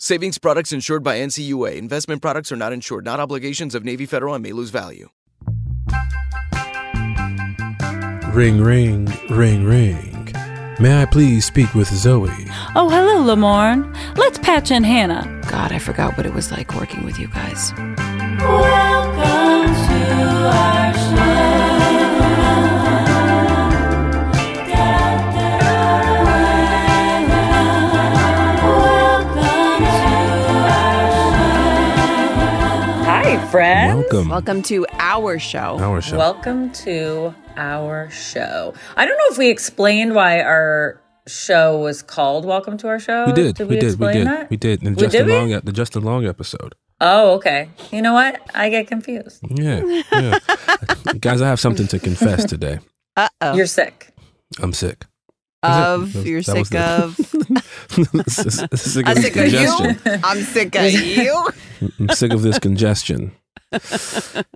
Savings products insured by NCUA. Investment products are not insured, not obligations of Navy Federal and may lose value. Ring, ring, ring, ring. May I please speak with Zoe? Oh, hello, Lamorne. Let's patch in Hannah. God, I forgot what it was like working with you guys. Friends. Welcome. Welcome to our show. Our show. Welcome to our show. I don't know if we explained why our show was called Welcome to Our Show. we did. Did we, we, did. We did. that? We did. In We- Justin did we? Long, the Justin Long episode. Oh, okay. You know what? I get confused. Yeah. Yeah. Guys, I have something to confess today. Uh oh. You're sick. I'm sick. Of That was- you're that was sick the- of. sick of I'm this sick of you. I'm sick of you. I'm sick of this congestion.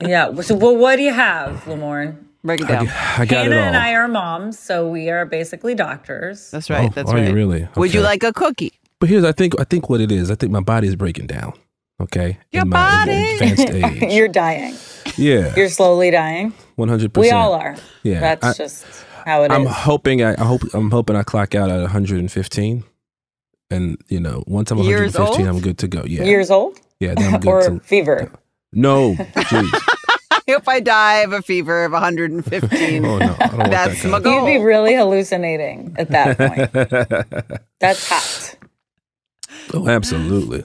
Yeah. So, well, what do you have, Lamorne? Break it I, down. g- I got Hannah it all. and I are moms, so we are basically doctors. That's right. Oh, that's are right. you really? Would you like a cookie? But here's, I think, I think what it is. I think my body is breaking down. Okay. Your in my body. advanced age. You're dying. yeah. You're slowly dying. One hundred percent. We all are. Yeah. That's I- just how it is. I'm hoping I, I hope I'm hoping I clock out at 115, and you know once I'm 115. I'm good to go. Yeah, Years old yeah, then I'm good or to. fever. No, jeez. I hope I die of a fever of 115. Oh no, I don't want That's that my goal. You'd be really hallucinating at that point. That's hot. oh, absolutely.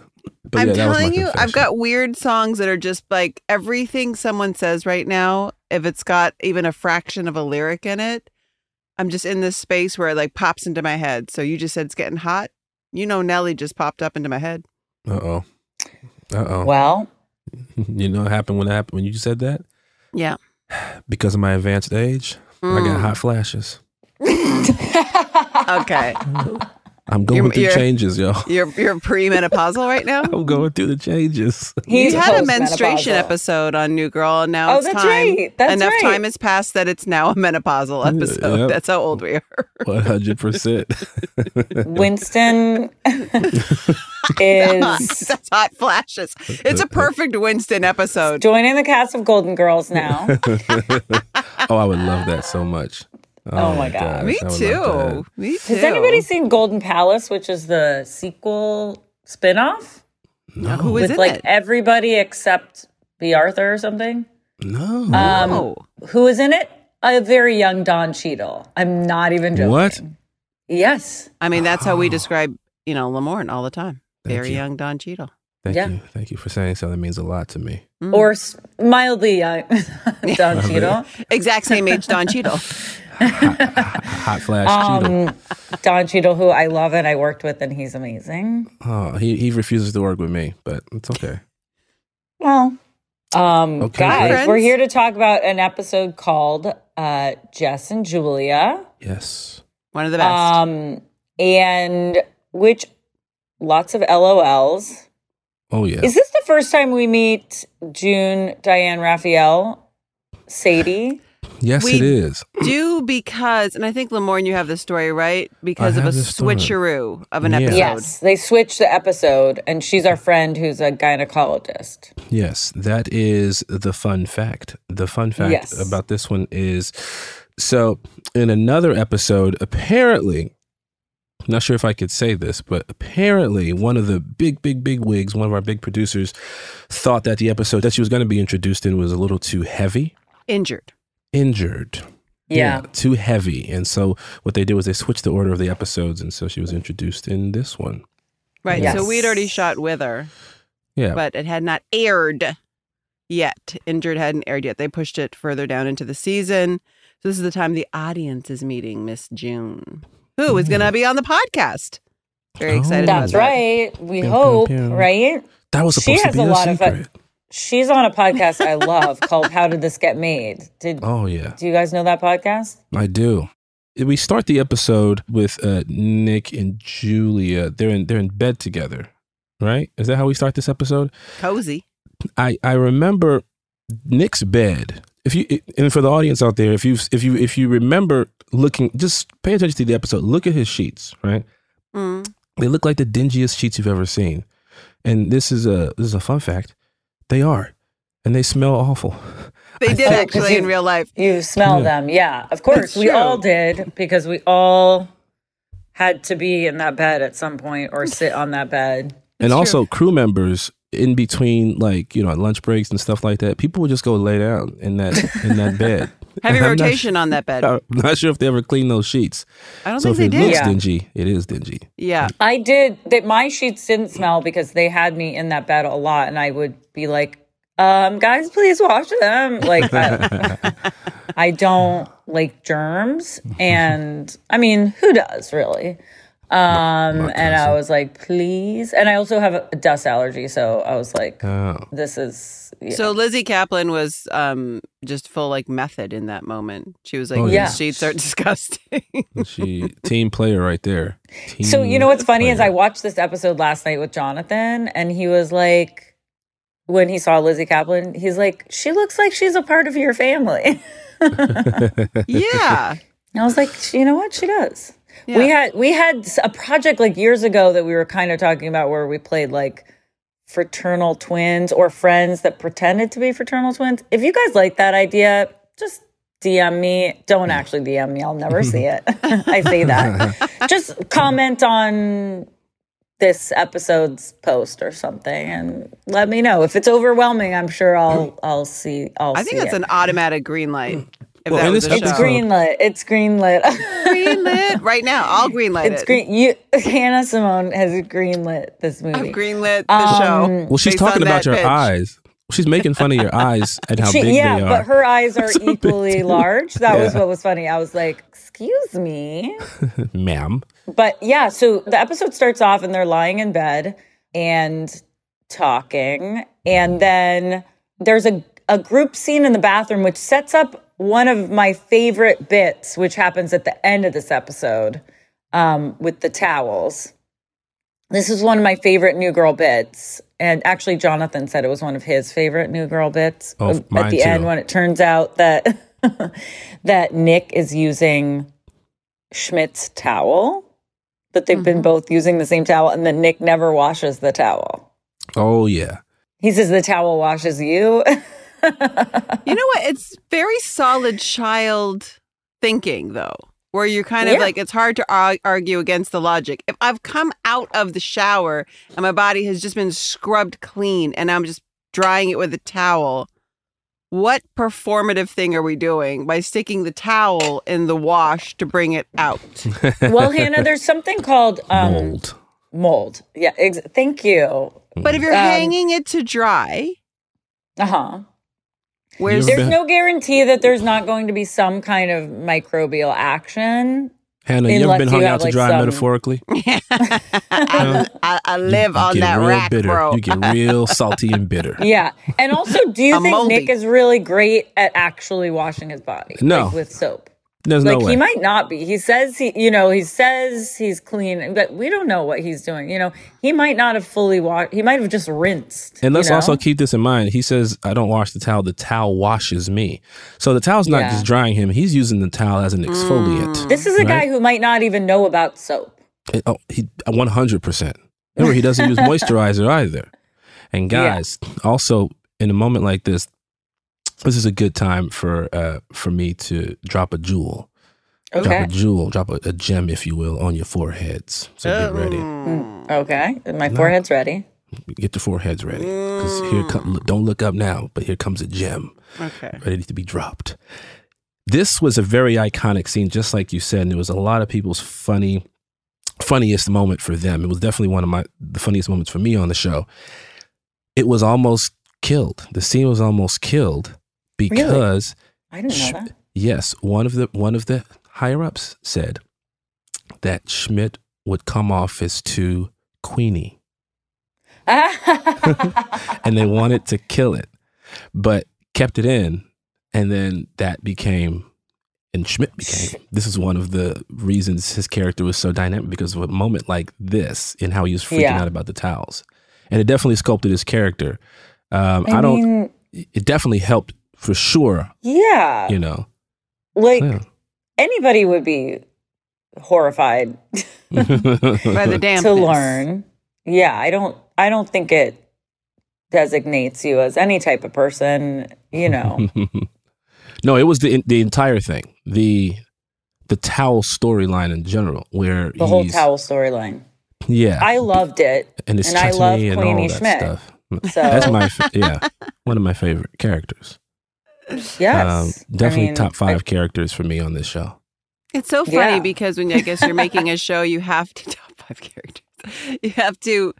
But I'm yeah, that was my telling you, I've got weird songs that are just like everything someone says right now, if it's got even a fraction of a lyric in it, I'm just in this space where it like pops into my head. So you just said it's getting hot. You know, Nelly just popped up into my head. Uh oh. Uh oh. Well, You know what happened when it happened when you said that? Yeah. Because of my advanced age, I got Mm. hot flashes. Okay. I'm going You're- through you're- changes, yo. You're you're premenopausal right now. I'm going through the changes. He's you had a menstruation episode on New Girl, and now Oh, it's that's time. right. That's Enough right. time has passed that it's now a menopausal episode. Yep. That's how old we are. One hundred percent. Winston is That's hot flashes. It's a perfect Winston episode. joining the cast of Golden Girls now. Oh, I would love that so much. Oh my God. Me I too. Me too. Has anybody seen Golden Palace, which is the sequel spinoff No. no. Who is with in like it? everybody except Bea Arthur or something? No. Um, Oh. Who is in it? A very young Don Cheadle. I'm not even joking. What? Yes. I mean, that's how we describe, you know, Lamorne all the time. Thank Very you. young Don Cheadle. Thank Yeah. you. Thank you for saying so. That means a lot to me. Or mildly young Don Cheadle. Exact same age Don Cheadle. Hot flash Cheeto. Um, Don Cheadle, who I love and I worked with, and he's amazing. Oh, he he refuses to work with me, but it's okay. Well, um, Okay. guys, Friends? we're here to talk about an episode called uh, Jess and Julia. Yes. One of the best. Um, and which lots of LOLs. Oh yeah. Is this the first time we meet June, Diane, Raphael, Sadie? Yes, we it is. Do because, and I think Lamorne, you have the story right because I of a have switcheroo of an Yeah. episode. Yes, they switched the episode, and she's our friend who's a gynecologist. Yes, that is the fun fact. The fun fact Yes. about this one is so in another episode, apparently, not sure if I could say this, but apparently one of the big, big, big wigs, one of our big producers, thought that the episode that she was going to be introduced in was a little too heavy, Injured. Injured. Yeah. too heavy. And so what they did was they switched the order of the episodes, and so she was introduced in this one. Right. Yes. So we'd already shot with her, Yeah, but it had not aired yet. Injured hadn't aired yet. They pushed it further down into the season. So this is the time the audience is meeting Miss June, who is hmm. going to be on the podcast. Very Oh. excited That's about that. right. We Pew, pew, hope, pew. right? that was She supposed to has be a a, lot of- uh, secret. She's on a podcast I love called How Did This Get Made? Did oh yeah. do you guys know that podcast? I do. We start the episode with uh, Nick and Julia. They're in they're in bed together, right? Is that how we start this episode? Cozy. I I remember Nick's bed. If you and for the audience out there, if you if you if you remember looking, just pay attention to the episode. Look at his sheets, right? Mm. They look like the dingiest sheets you've ever seen. And this is a this is a fun fact. They are, and they smell awful. They did thought- actually in real life. You smell Yeah. them, yeah. Of course, That's we true. all did because we all had to be in that bed at some point or sit on that bed. and It's also crew members in between like you know lunch breaks and stuff like that people would just go lay down in that in that bed Heavy I'm not rotation on that bed. I'm not sure if they ever clean those sheets I don't so if think it they did. looks Yeah. dingy it is dingy Yeah. I did that. My sheets didn't smell because they had me in that bed a lot, and I would be like, um, "Guys, please wash them." Like, I, I don't like germs, and I mean, who does really? Um, Not and I was like, "Please," and I also have a dust allergy, so I was like, oh "This is." yeah. So Lizzy Caplan was um just full like method in that moment. She was like, Oh, "These yeah. sheets are disgusting." she team player right there So you know what's Team funny is I watched this episode last night with Jonathan, and he was like, when he saw Lizzy Caplan, he's like, she looks like she's a part of your family. yeah. And I was like, you know what, she does. Yeah. We had we had a project like years ago that we were kind of talking about where we played like fraternal twins or friends that pretended to be fraternal twins. If you guys like that idea, just DM me. Don't mm. actually DM me. I'll never see it. I say that. just comment on this episode's post or something and let me know. If it's overwhelming, I'm sure I'll I'll see I'll I think see that's it. an automatic green light. If Well, that was a it's show. episode- greenlit. It's greenlit. greenlit right now. I'll greenlight It's green. You, Hannah Simone has greenlit this movie. I've greenlit the Um, show. well she's talking about your pitch. eyes she's making fun of your eyes and how She- big yeah, they are Yeah, but her eyes are That's equally large. That was what was funny. I was like, "Excuse me," ma'am but yeah. So the episode starts off and they're lying in bed and talking, and then there's a a group scene in the bathroom which sets up one of my favorite bits, which happens at the end of this episode. um, with the towels. This is one of my favorite New Girl bits. And actually, Jonathan said it was one of his favorite New Girl bits Oh, at mine the too. end when it turns out that that Nick is using Schmidt's towel, that they've been both using the same towel, and then Nick never washes the towel. Oh yeah. He says the towel washes you. You know what? It's very solid child thinking, though, where you're kind of Yeah. like, it's hard to ar- argue against the logic. If I've come out of the shower and my body has just been scrubbed clean and I'm just drying it with a towel, what performative thing are we doing by sticking the towel in the wash to bring it out? well, Hannah, there's something called um, Mold. Mold. Yeah. Ex- thank you. But if you're Um, hanging it to dry, Uh huh. Where's There's been- no guarantee that there's not going to be some kind of microbial action. Hannah, you ever been hung out to like, dry some- metaphorically? I, I, I live You on get that rack, bitter. bro. You get real salty and bitter. Yeah. And also, do you I'm think moldy. Nick is really great at actually washing his body? No. Like with soap. There's Like no way. he might not be. He says he, you know, he says he's clean, but we don't know what he's doing. You know, he might not have fully washed. He might have just rinsed. And let's you know? also keep this in mind. He says, I don't wash the towel, the towel washes me. So the towel's not Yeah. just drying him, he's using the towel as an mm. exfoliant. This is a guy who might not even know about soap. It- oh, he 100%. Remember, he doesn't use moisturizer either. And Yeah. guys, also in a moment like this, this is a good time for uh, for me to drop a jewel. Drop a jewel, drop a, a gem, if you will, on your foreheads. So get ready. Mm, Okay. My forehead's ready. Get the foreheads ready. Because here come, don't look up now, but here comes a gem. Okay. ready to be dropped. This was a very iconic scene, just like you said, and it was a lot of people's funny, funniest moment for them. It was definitely one of my the funniest moments for me on the show. It was almost killed. The scene was almost killed because I didn't know Sh- that. yes, one of the one of the higher ups said that Schmidt would come off as too queenie, and they wanted to kill it, but kept it in, and then that became. And Schmidt became. This is one of the reasons his character was so dynamic because of a moment like this and how he was freaking Yeah. out about the towels, and it definitely sculpted his character. Um, I, I, don't. mean, it definitely helped for sure. yeah. You know. like Yeah. anybody would be horrified By the dampness. to learn. Yeah, I don't I don't think it designates you as any type of person, you know. no, it was the the entire thing. The the towel storyline in general, where The whole he's- tall storyline. yeah, I loved it. and it's and I chutney love and all Queenie that Schmidt. stuff. So That's my yeah, one of my favorite characters. Yes. Um, definitely I mean, top five I- characters for me on this show. It's so funny Yeah. because when I guess you're making a show, you have to top five characters. You have to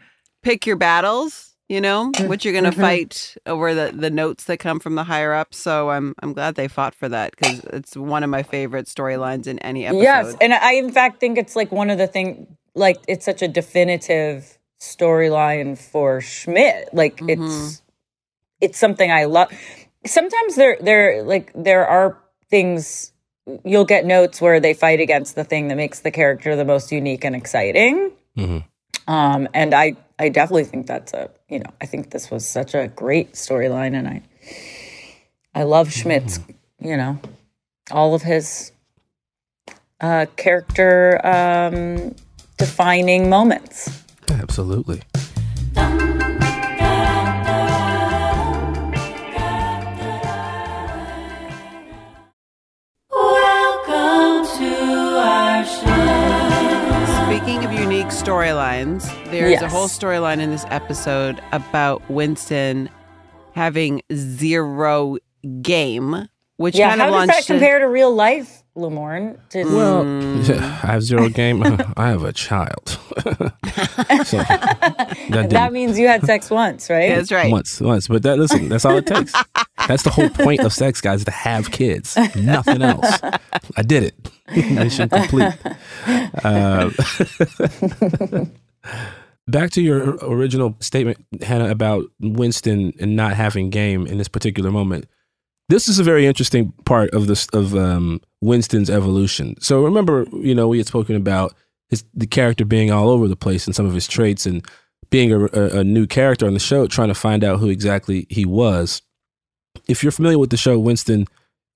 pick your battles. You know what you're going to Mhm. fight over the the notes that come from the higher up. So I'm I'm glad they fought for that because it's one of my favorite storylines in any episode. Yes, and I in fact think it's like one of the thing like it's such a definitive storyline for Schmidt. Like Mm-hmm. it's it's something I love. Sometimes there there like there are things you'll get notes where they fight against the thing that makes the character the most unique and exciting. Mhm. Um, and I I definitely think that's a you know I think this was such a great storyline, and I I love Schmidt's you know all of his uh, character um, defining moments. Absolutely. Speaking of unique storylines, there's a whole storyline in this episode about Winston having zero game, which Yeah, kind how does that compare to real life, Lamorne? To, Well, Mm. I have zero game. I have a child. so that that means you had sex once, right? That's right. once, once. But that listen, that's all it takes. That's the whole point of sex, guys, to have kids. Nothing else. I did it. Mission complete. Uh, back to your original statement, Hannah, about Winston and not having game in this particular moment. This is a very interesting part of this of um, Winston's evolution. So remember, you know, we had spoken about his the character being all over the place and some of his traits and being a, a, a new character on the show, trying to find out who exactly he was. If you're familiar with the show, Winston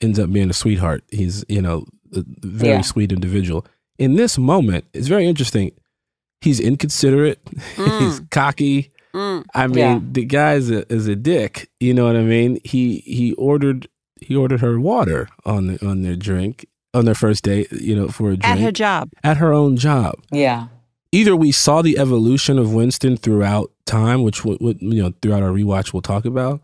ends up being a sweetheart. He's you know a very Yeah. sweet individual. In this moment, it's very interesting. He's inconsiderate. He's cocky. Mm. I mean, Yeah. the guy is a, is a dick. You know what I mean? He he ordered he ordered her water on the, on their drink on their first date. You know, for a drink At her job. at her own job. Yeah. Either we saw the evolution of Winston throughout time, which would would, you know throughout our rewatch we'll talk about,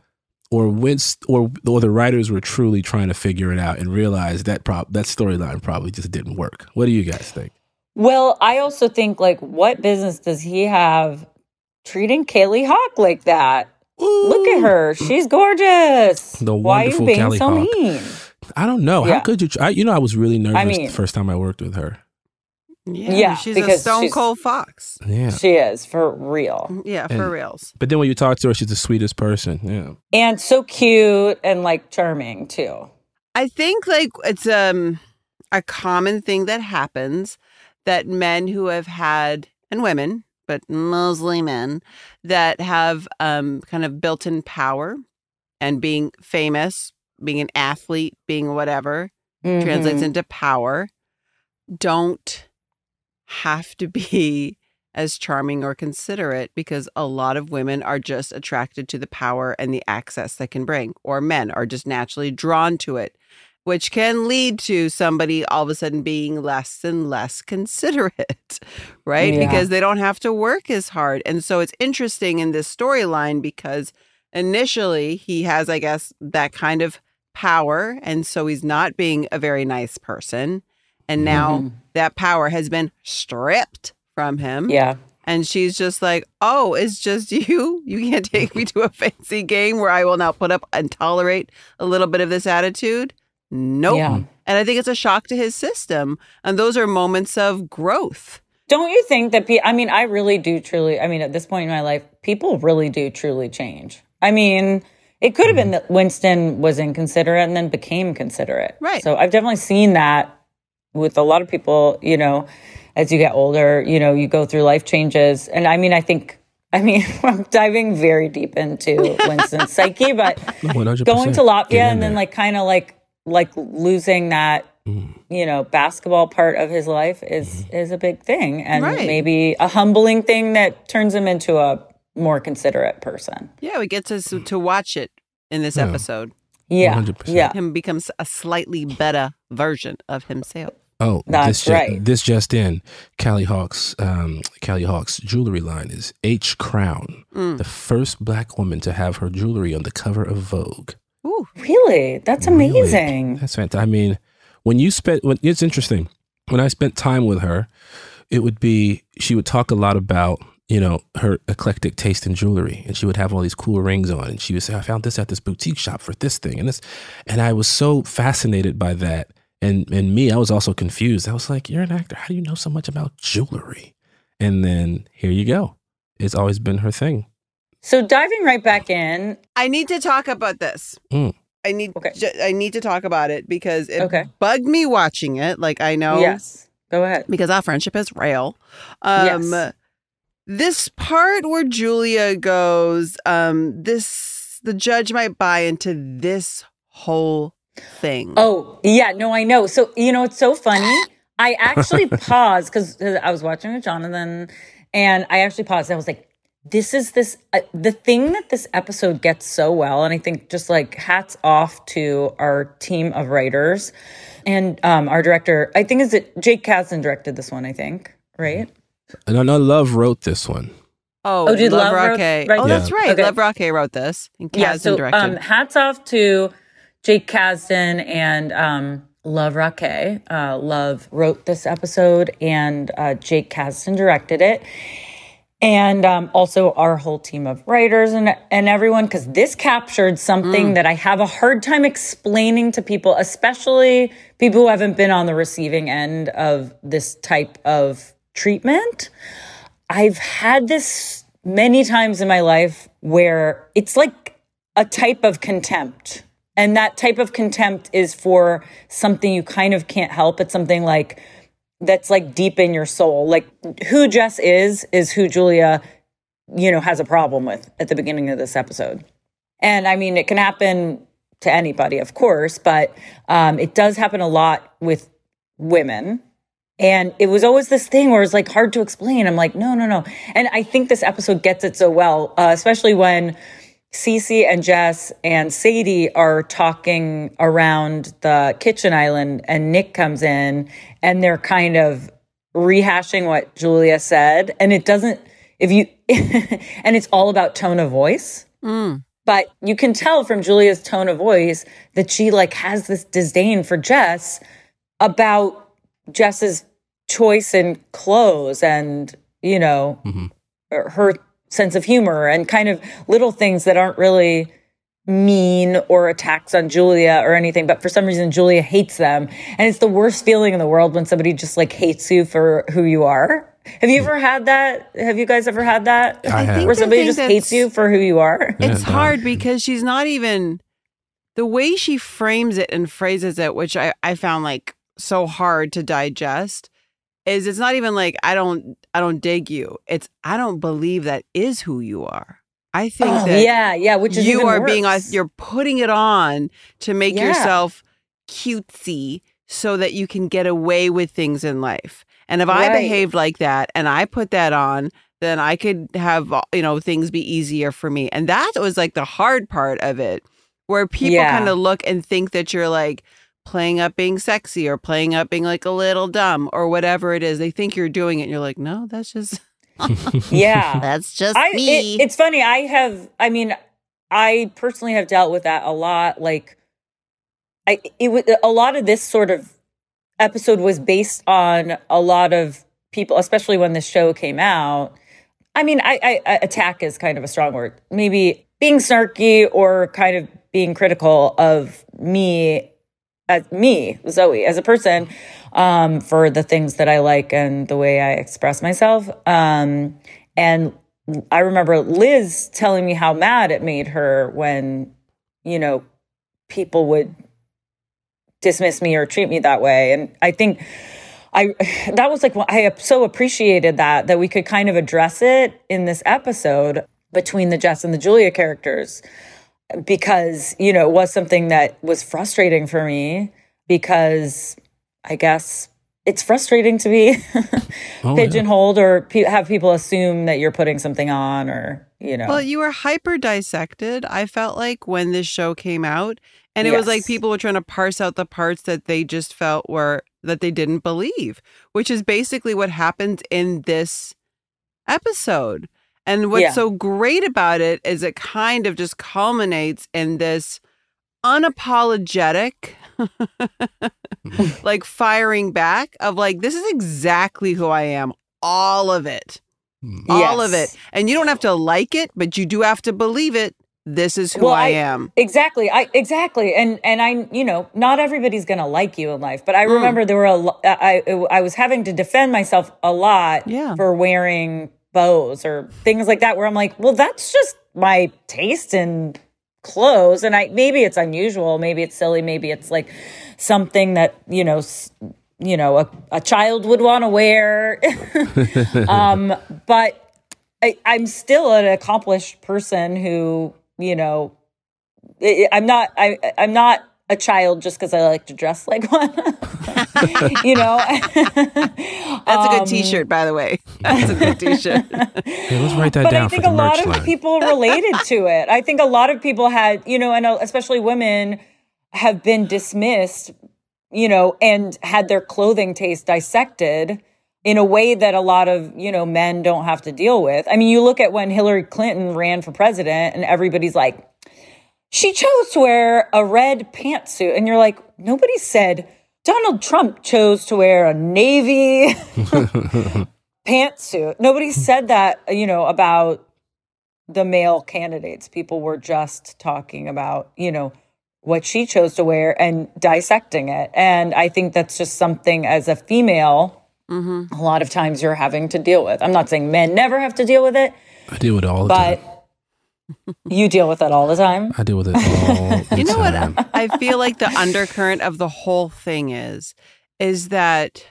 or Winst or or the writers were truly trying to figure it out and realize that prop that storyline probably just didn't work. What do you guys think? Well, I also think like, what business does he have treating Kaylee Hawk like that? Look at her; she's gorgeous. The Why are you wonderful being Kali so Hawk. mean? I don't know. How could you? Try, you know, I was really nervous mean- the first time I worked with her. Yeah, Yeah, she's a stone she's- cold fox. Yeah. She is for real, Yeah, for And- reals. But then when you talk to her, she's the sweetest person. Yeah. and so cute and like charming too. I think like it's um a common thing that happens that men who have had and women, but mostly men that have um kind of built-in power and being famous, being an athlete, being whatever translates Mhm. into power don't have to be as charming or considerate because a lot of women are just attracted to the power and the access that can bring, or men are just naturally drawn to it, which can lead to somebody all of a sudden being less and less considerate, right? Yeah. Because they don't have to work as hard. And so it's interesting in this storyline because initially he has, I guess, that kind of power. And so he's not being a very nice person. And now Mhm. that power has been stripped from him. Yeah. And she's just like, oh, it's just you. You can't take me to a fancy game where I will now put up and tolerate a little bit of this attitude. Nope. Yeah. And I think it's a shock to his system. And those are moments of growth. Don't you think that? Pe- I mean, I really do truly. I mean, at this point in my life, people really do truly change. I mean, it could have been that Winston was inconsiderate and then became considerate. Right. So I've definitely seen that with a lot of people. You know, as you get older, you know, you go through life changes, and I mean, I think. I mean, I'm diving very deep into Winston's psyche, but 100%. going to Latvia in and then like kind of like like losing that Mm. you know basketball part of his life is Mm-hmm. is a big thing and Right. maybe a humbling thing that turns him into a more considerate person Yeah, we get to to watch it in this Yeah. episode. yeah 100%. yeah Him becomes a slightly better version of himself. Oh, That's this right. This just in, Kali Hawk's um, Kali Hawk's jewelry line is H Crown, Mm. the first black woman to have her jewelry on the cover of Vogue. Ooh, really that's Really? amazing That's fantastic. I mean, when you spent, when, it's interesting. When I spent time with her, it would be she would talk a lot about you know her eclectic taste in jewelry, and she would have all these cool rings on, and she would say, "I found this at this boutique shop for this thing and this," and I was so fascinated by that. And and me, I was also confused. I was like, "You're an actor. How do you know so much about jewelry?" And then here you go. It's always been her thing. so diving right back in I need to talk about this. Mm. I need Okay. ju- I need to talk about it because it Okay. bugged me watching it. Like I know yes go ahead because our friendship is real. Um Yes. this part where Julia goes, um, this the judge might buy into this whole thing. Oh, yeah, no, I know. So, you know, it's so funny. I actually paused because I was watching with Jonathan and I actually paused. I was like, this is this, uh, the thing that this episode gets so well. And I think just like hats off to our team of writers and um, our director. I think is it Jake Kasdan directed this one, I think, right? And I know Luvh wrote this one. Oh, Oh, did Luvh wrote- Rakhe. write Oh, that's right. Okay. Luvh Rakhe wrote this. And Kasdan yeah, so directed. um, hats off to Jake Kasdan and um, Luvh Rakhe. Uh, Luvh wrote this episode, and uh, Jake Kasdan directed it. And um, also our whole team of writers and and everyone, because this captured something that I have a hard time explaining to people, especially people who haven't been on the receiving end of this type of treatment. I've had this many times in my life where it's like a type of contempt. And that type of contempt is for something you kind of can't help. It's something like that's like deep in your soul. Like who Jess is is who Julia, you know, has a problem with at the beginning of this episode. And I mean, it can happen to anybody, of course, but um, it does happen a lot with women. And it was always this thing where it's like hard to explain. I'm like, no, no, no. And I think this episode gets it so well, uh, especially when Cece and Jess and Sadie are talking around the kitchen island, and Nick comes in and they're kind of rehashing what Julia said. And it doesn't, if you, and it's all about tone of voice. Mm. But you can tell from Julia's tone of voice that she like has this disdain for Jess about Jess's choice in clothes and, you know, mm-hmm. her sense of humor and kind of little things that aren't really mean or attacks on Julia or anything, but for some reason Julia hates them. And it's the worst feeling in the world when somebody just like hates you for who you are. Have you ever had that? Have you guys ever had that? I have. Where somebody just hates you for who you are? It's hard because she's not even the way she frames it and phrases it, which I, I found like so hard to digest, is it's not even like I don't I don't dig you. It's I don't believe that is who you are. I think Oh, that yeah, yeah, which is you are being you're putting it on to make Yeah. yourself cutesy so that you can get away with things in life. And if I behaved like that and I put that on, then I could have uh, you know things be easier for me. And that was like the hard part of it, where people Yeah. kind of look and think that you're like playing up being sexy or playing up being like a little dumb or whatever it is. They think you're doing it. And you're like, no, that's just yeah. that's just I, me. it, it's funny. I have, I mean, I personally have dealt with that a lot. Like, I, it was a lot of this sort of episode was based on a lot of people, especially when this show came out. I mean, I, I, I attack is kind of a strong word. Maybe being snarky or kind of being critical of me as me, Zoe, as a person, um, for the things that I like and the way I express myself. Um, and I remember Liz telling me how mad it made her when, you know, people would dismiss me or treat me that way. And I think I that was like I so appreciated that that we could kind of address it in this episode between the Jess and the Julia characters because you know it was something that was frustrating for me because I guess it's frustrating to be Oh, yeah. pigeonholed or pe- have people assume that you're putting something on or you know Well, you were hyper dissected, I felt like, when this show came out. And it was like people were trying to parse out the parts that they just felt were that they didn't believe, which is basically what happens in this episode. And what's Yeah. so great about it is it kind of just culminates in this unapologetic like firing back of like this is exactly who I am all of it all of it and you don't have to like it but you do have to believe it this is who Well, I, I- am Exactly. I exactly. And and I you know, not everybody's going to like you in life, but I Mm. remember there were a lo- I I was having to defend myself a lot Yeah. for wearing bows or things like that where I'm like, well that's just my taste in clothes and I maybe it's unusual, maybe it's silly, maybe it's like something that, you know, you know, a, a child would want to wear. um but I, I'm still an accomplished person who, you know, I'm not. I, I'm not a child just because I like to dress like one. you know, that's a good t-shirt by the way that's a good t-shirt Hey, let's write that but down I for think the a lot merch of people related to it. I think a lot of people had, you know, and uh, especially women have been dismissed, you know, and had their clothing taste dissected in a way that a lot of, you know, men don't have to deal with. I mean, you look at when Hillary Clinton ran for president and everybody's like, she chose to wear a red pantsuit. And you're like, nobody said Donald Trump chose to wear a navy pantsuit. Nobody said that, you know, about the male candidates. People were just talking about, you know, what she chose to wear and dissecting it. And I think that's just something as a female, Mm-hmm. a lot of times you're having to deal with. I'm not saying men never have to deal with it, I deal with it all the but time. You deal with that all the time. I deal with it all the you know what. I feel like the undercurrent of the whole thing is is that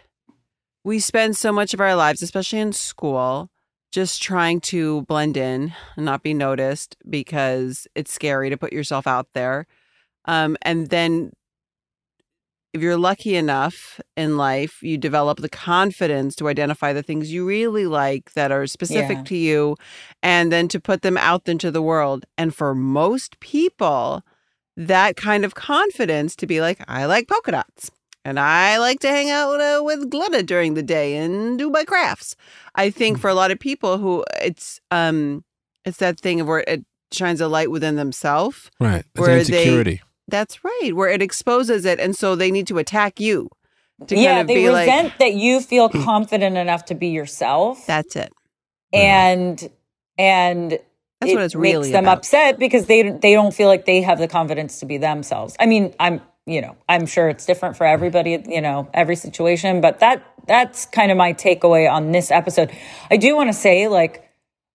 we spend so much of our lives, especially in school, just trying to blend in and not be noticed because it's scary to put yourself out there. Um, and then if you're lucky enough in life, you develop the confidence to identify the things you really like that are specific Yeah. to you and then to put them out into the world. And for most people, that kind of confidence to be like, I like polka dots and I like to hang out uh, with glitter during the day and do my crafts. I think for a lot of people who it's um it's that thing of where it shines a light within themselves. Right. It's Where they- insecurity. That's right, where it exposes it, and so they need to attack you to yeah, kind of they resent like, that you feel confident enough to be yourself. "That's it." and and That's it what it's really makes them about. upset because they they don't feel like they have the confidence to be themselves. I mean, I'm you know I'm sure it's different for everybody, you know, every situation, but that that's kind of my takeaway on this episode. I do want to say like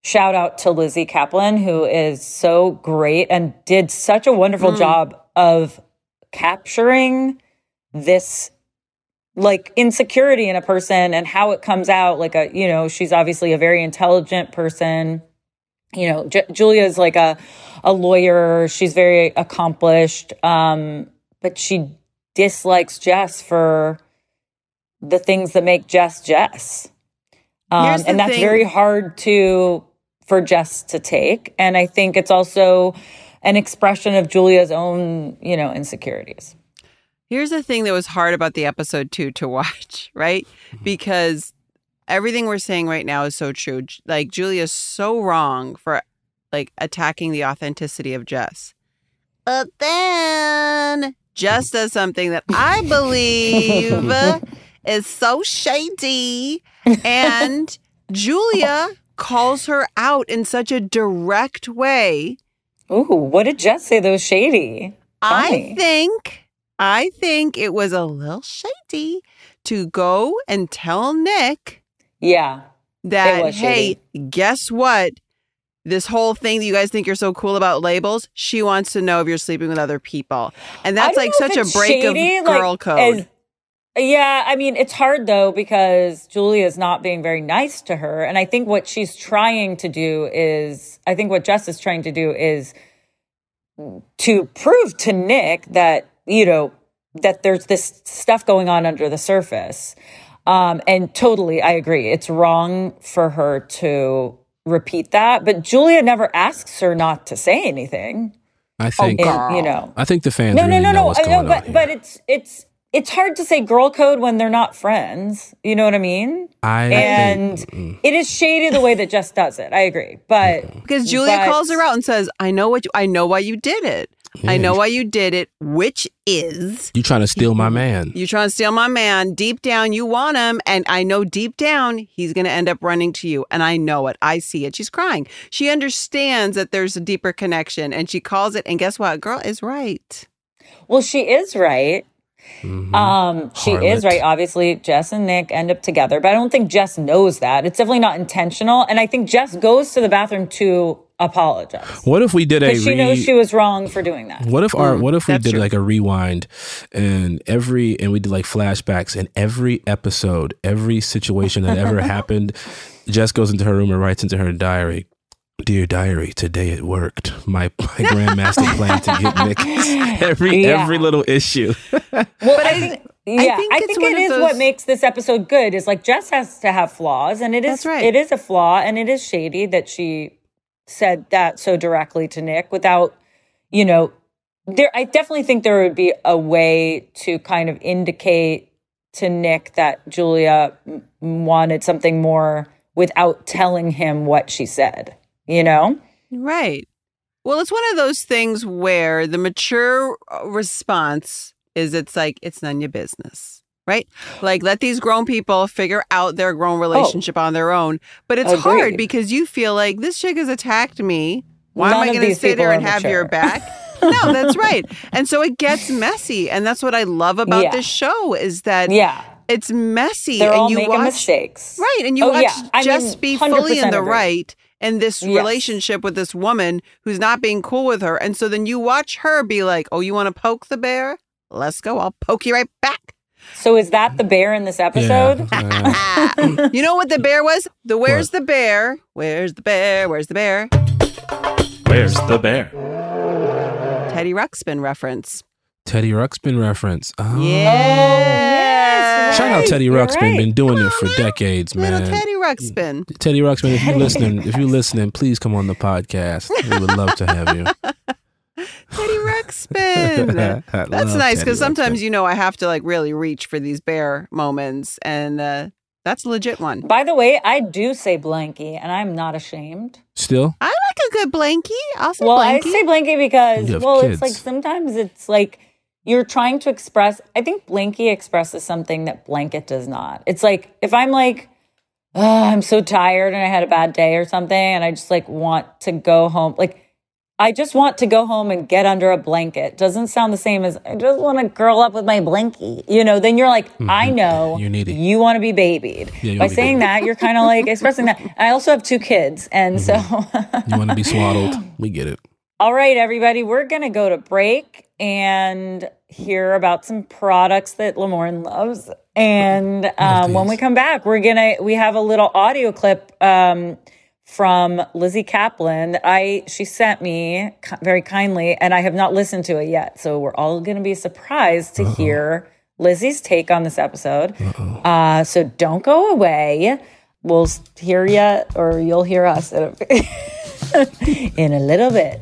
shout out to Lizzy Caplan who is so great and did such a wonderful job of capturing this like insecurity in a person and how it comes out. Like a you know she's obviously a very intelligent person. You know J- is like a a lawyer. She's very accomplished. Um but she dislikes jess for the things that make jess jess. Um, and that's thing- very hard to for jess to take and i think it's also an expression of julia's own you know insecurities Here's the thing that was hard about the episode too to watch, right? Mm-hmm. Because everything we're saying right now is so true. Like Julia's so wrong for like attacking the authenticity of Jess. But then Jess mm-hmm. does something that I believe is so shady and Julia calls her out in such a direct way. Ooh, what did Jess say that was shady? Tell I think I think it was a little shady to go and tell Nick Yeah. that hey, guess what? This whole thing that you guys think you're so cool about labels, she wants to know if you're sleeping with other people. And that's like such a break shady, of like, girl code. as- yeah, I mean, it's hard though because Julia's not being very nice to her. And I think what she's trying to do is, I think what Jess is trying to do is to prove to Nick that, you know, that there's this stuff going on under the surface. Um, and totally, I agree. It's wrong for her to repeat that. But Julia never asks her not to say anything. I think. And, you know, I think the fans no, really no, no, know no. what's I know, but but it's it's it's hard to say girl code when they're not friends. You know what I mean? I and think, it is shady the way that Jess does it. I agree, but because Julia but- calls her out and says, I know what you, I know why you did it. I know why you did it, which is you trying to steal my man. You trying to steal my man. Deep down, you want him. And I know deep down, he's going to end up running to you. And I know it. I see it. She's crying. She understands that there's a deeper connection and she calls it. And guess what? Girl is right. Well, she is right. Um, she is right. Obviously, Jess and Nick end up together, but I don't think Jess knows that. It's definitely not intentional. And I think Jess goes to the bathroom to apologize What if we did a because she re- knows she was wrong for doing that. What if our Mm, what if we that's did true. like a rewind and every and we did like flashbacks and every episode, every situation that ever happened, Jess goes into her room and writes into her diary. Dear diary, today it worked. My my grandmaster plan to get Nick every Yeah. every little issue. Well, I, think, yeah, I think think, it's one it of is those- what makes this episode good. Is like Jess has to have flaws, and it is That's right. it is a flaw, and it is shady that she said that so directly to Nick without, you know, there. I definitely think there would be a way to kind of indicate to Nick that Julia wanted something more without telling him what she said. You know, Right. Well, it's one of those things where the mature uh, response is it's like, it's none of your business. Right? Like, let these grown people figure out their grown relationship on their own. But it's hard Oh. Because you feel like this chick has attacked me. Why am I going to sit people here and have your back? no, that's right. And so it gets messy. And that's what I love about Yeah. this show is that yeah, it's messy. they're and all you making watch, mistakes, Right. And you Oh, watch yeah. Just mean, be fully in the agree. right in this Yes. relationship with this woman who's not being cool with her. And so then you watch her be like, Oh, you want to poke the bear? Let's go. I'll poke you right back. So is that the bear in this episode? Yeah. you know what the bear was? The where's the bear? Where's the bear? Where's the bear? Where's the bear? Teddy Ruxpin reference. Teddy Ruxpin reference. Oh. Yeah. Shout out Teddy Ruxpin, right. been doing it for decades, man. Little. Teddy Ruxpin. Teddy Ruxpin, if you're listening, if you're listening, please come on the podcast. We would love to have you. Teddy Ruxpin. That's nice because sometimes you know I have to like really reach for these bear moments, and uh, that's a legit one. By the way, I do say blankie, and I'm not ashamed. still. I like a good blankie. I'll say Well, blankie. I say blankie because well, kids. it's like sometimes it's like you're trying to express. I think blankie expresses something that blanket does not. It's like if I'm like, oh, I'm so tired and I had a bad day or something, and I just like want to go home, like. I just want to go home and get under a blanket. Doesn't sound the same as I just want to curl up with my blankie. You know, then you're like, I mm-hmm. know You're needy. you want to be babied. Yeah, By be saying babied. that, you're kind of like expressing that. I also have two kids, and mm-hmm. so You want to be swaddled? We get it. All right, everybody, we're going to go to break and hear about some products that Lamorne loves. And um, when we come back, we're going to, we have a little audio clip um, from Lizzy Caplan that I, she sent me very kindly, and I have not listened to it yet. So we're all going to be surprised to hear Lizzy's take on this episode. Uh, so don't go away. We'll hear you, or you'll hear us in a, in a little bit.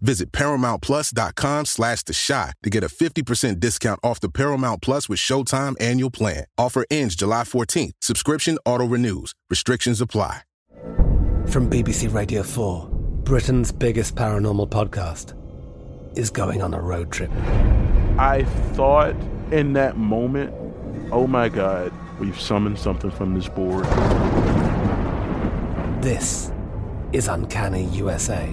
Visit ParamountPlus.com slash The Chi to get a 50% discount off the Paramount Plus with Showtime annual plan. Offer ends July 14th. Subscription auto-renews. Restrictions apply. From BBC Radio 4, Britain's biggest paranormal podcast is going on a road trip. I thought in that moment, oh my God, we've summoned something from this board. This is Uncanny USA.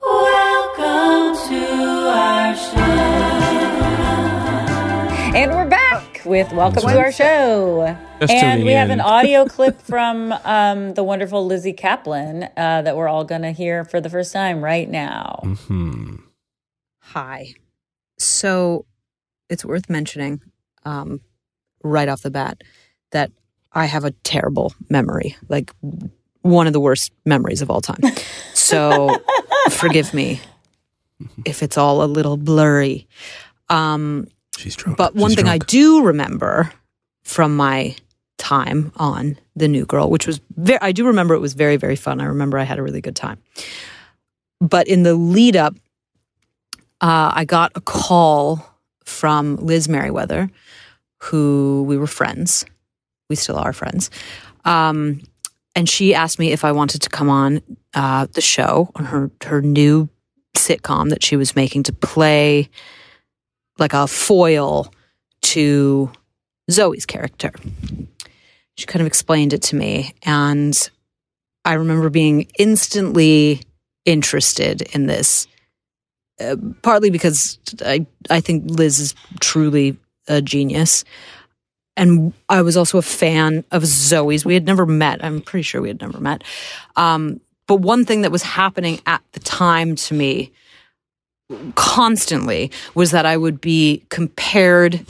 Welcome to our show. And we're back with Welcome to our show. Just and tuning we have an audio clip from um, the wonderful Lizzy Caplan uh, that we're all going to hear for the first time right now. Hmm. Hi. So it's worth mentioning um, right off the bat that I have a terrible memory, like one of the worst memories of all time. So forgive me if it's all a little blurry. Um, She's drunk. but one She's thing I do remember from my time on The New Girl, which was very, I do remember it was very, very fun. I remember I had a really good time. But in the lead up, uh, I got a call from Liz Meriwether, who we were friends. We still are friends. Um, and she asked me if I wanted to come on uh, the show on her her new sitcom that she was making to play like a foil to Zoe's character. She kind of explained it to me, and I remember being instantly interested in this. Uh, partly because I I think Liz is truly a genius, and I was also a fan of Zoe's. We had never met. I'm pretty sure we had never met. Um, but one thing that was happening at the time to me constantly was that I would be compared,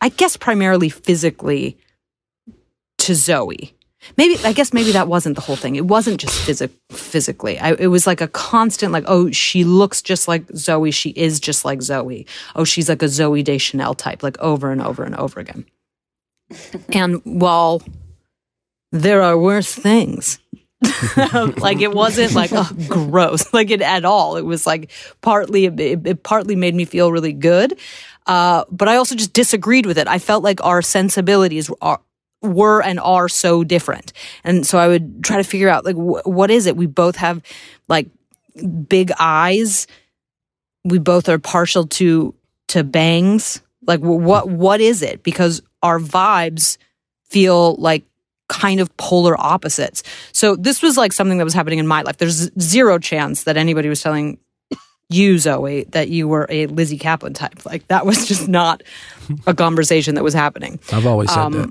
I guess, primarily physically to Zoe. Maybe I guess maybe that wasn't the whole thing. It wasn't just physic- physically. I, it was like a constant like, oh, she looks just like Zoe. She is just like Zoe. Oh, she's like a Zoe Deschanel type, like over and over and over again. And while there are worse things, like it wasn't like oh, gross, like it at all. It was like partly it, it partly made me feel really good, uh, but I also just disagreed with it. I felt like our sensibilities are were and are so different. And so I would try to figure out like wh- what is it? We both have like big eyes. We both are partial to to bangs. Like what what is it? Because our vibes feel like kind of polar opposites. So this was like something that was happening in my life. There's zero chance that anybody was telling you, Zoe, that you were a Lizzy Caplan type. Like that was just not a conversation that was happening. I've always said Um, that.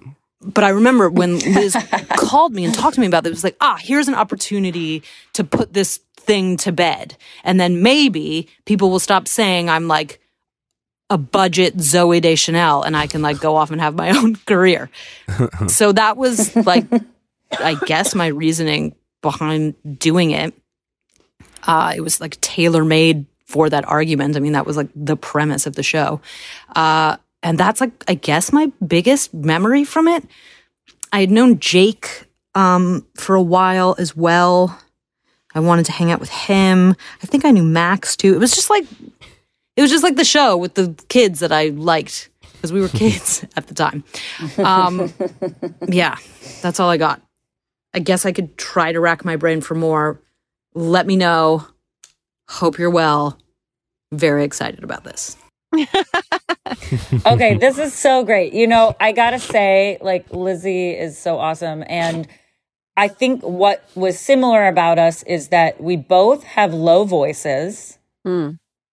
But I remember when Liz called me and talked to me about it, it was like, ah, here's an opportunity to put this thing to bed. And then maybe people will stop saying I'm like a budget Zoe Deschanel and I can like go off and have my own career. so that was like, I guess my reasoning behind doing it. Uh, it was like tailor made for that argument. I mean, that was like the premise of the show. Uh, and that's like, I guess, my biggest memory from it. I had known Jake um, for a while as well. I wanted to hang out with him. I think I knew Max too. It was just like, it was just like the show with the kids that I liked because we were kids at the time. Um, yeah, that's all I got. I guess I could try to rack my brain for more. Let me know. Hope you're well. Very excited about this. okay, this is so great. You know, I gotta say, like, Lizzy is so awesome. And I think what was similar about us is that we both have low voices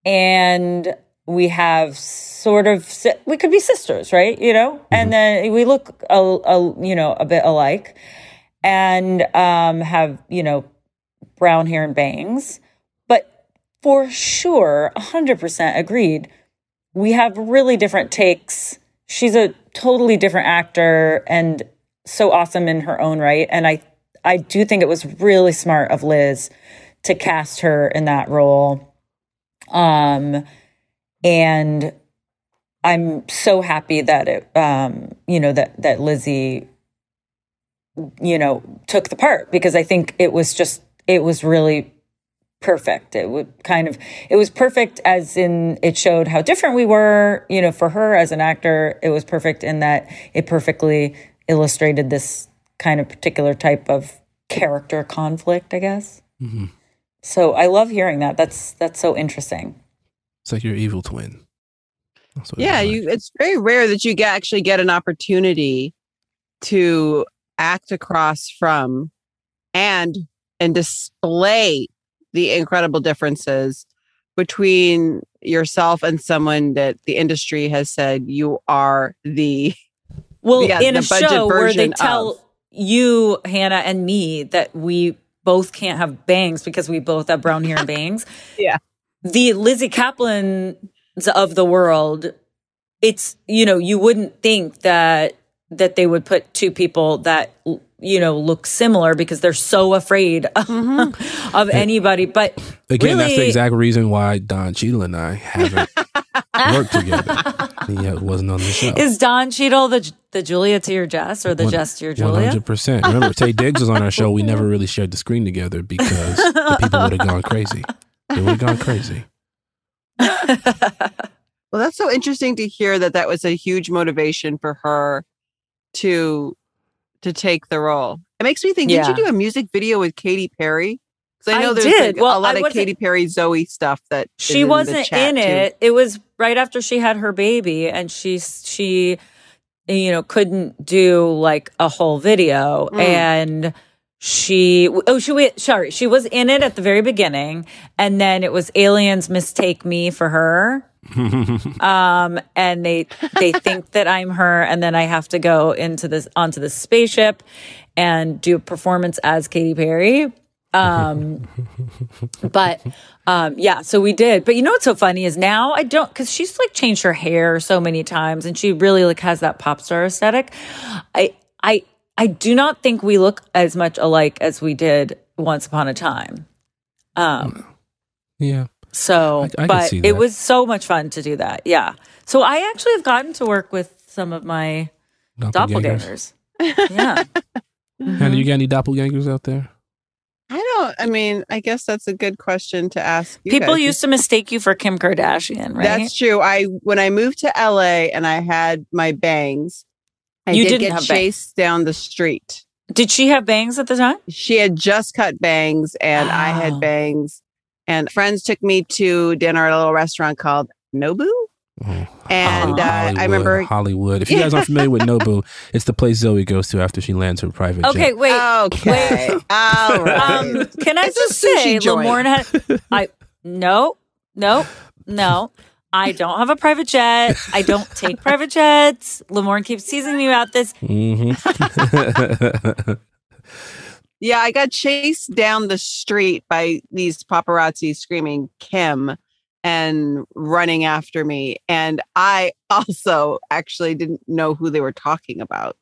and we have sort of, we could be sisters, right? You know, and then we look, a, a, you know, a bit alike and um, have, you know, brown hair and bangs. But for sure, 100% agreed we have really different takes. She's a totally different actor and so awesome in her own right. And I, I do think it was really smart of Liz to cast her in that role. Um, and I'm so happy that it, um, you know, that, that Lizzy, you know, took the part because I think it was just, it was really perfect. It would kind of, it was perfect as in it showed how different we were, you know, for her as an actor. It was perfect in that it perfectly illustrated this kind of particular type of character conflict, I guess. Mhm. So I love hearing that. That's, that's so interesting. It's like your evil twin. That's what it Yeah, you. It's very rare that you get, actually get an opportunity to act across from and and display the incredible differences between yourself and someone that the industry has said you are the Well, yeah, in the a show where they tell of. you, Hannah, and me that we both can't have bangs because we both have brown hair and bangs. Yeah. The Lizzy Caplans of the world, it's, you know, you wouldn't think that that they would put two people that you know look similar because they're so afraid of mm-hmm. anybody but Again, that's the exact reason why Don Cheadle and I haven't worked together. He uh, wasn't on the show. is don Cheadle the the Julia to your Jess or the One- Jess to your Julia? 100%. Remember, Taye Diggs was on our show. We never really shared the screen together because the people would have gone crazy. They would have gone crazy. Well, that's so interesting to hear that that was a huge motivation for her to to take the role. It makes me think, did you do a music video with Katy Perry? Because I I know there's did. like, Well, a lot of Katy Perry Zoe stuff that she in wasn't chat, in too. it. It was right after she had her baby, and she she you know couldn't do like a whole video, Mm. and she oh she sorry she was in it at the very beginning, and then it was aliens mistake me for her. um and they they think that i'm her and then i have to go into this onto this spaceship and do a performance as Katy Perry um but um yeah so we did. But you know what's so funny is now i don't because she's like changed her hair so many times and she really like has that pop star aesthetic. I i i do not think we look as much alike as we did once upon a time. Um Yeah. so I- I but it was so much fun to do that. Yeah. So i actually have gotten to work with some of my Doppelgangers. doppelgangers. Yeah. Hannah, you got any doppelgangers out there? I don't. I mean, I guess that's a good question to ask. you people guys. used to mistake you for kim kardashian right That's true. I when I moved to LA and I had my bangs, I You did didn't get have bangs. chased down the street. Did she have bangs at the time? She had just cut bangs and I Oh. had bangs. And friends took me to dinner at a little restaurant called Nobu. And uh, I remember Hollywood. If you guys aren't familiar with Nobu, it's the place Zoe goes to after she lands her private jet. Okay, wait. Okay. All right. Um, can I It's just say, sushi. Lamorne had I no, no, no. I don't have a private jet. I don't take private jets. Lamorne keeps teasing me about this. Mm-hmm. Yeah, I got chased down the street by these paparazzi screaming Kim and running after me. And I also actually didn't know who they were talking about.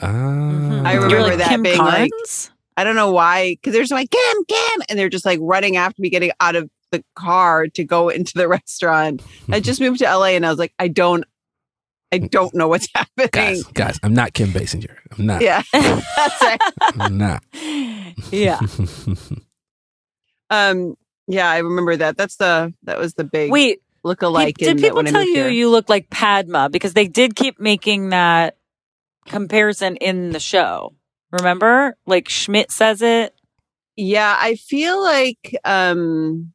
Ah. I remember like, that Kim being like, I don't know why, because they're just like, Kim, Kim. And they're just like running after me, getting out of the car to go into the restaurant. I just moved to LA and I was like, I don't, I don't know what's happening. guys, guys, I'm not Kim Basinger. I'm not. Yeah, that's right. I'm not. Yeah. Um, yeah, I remember that. That's the that was the big Wait, look alike. Did people tell you you look like Padma because they did keep making that comparison in the show? Remember, like Schmidt says it. Yeah, I feel like um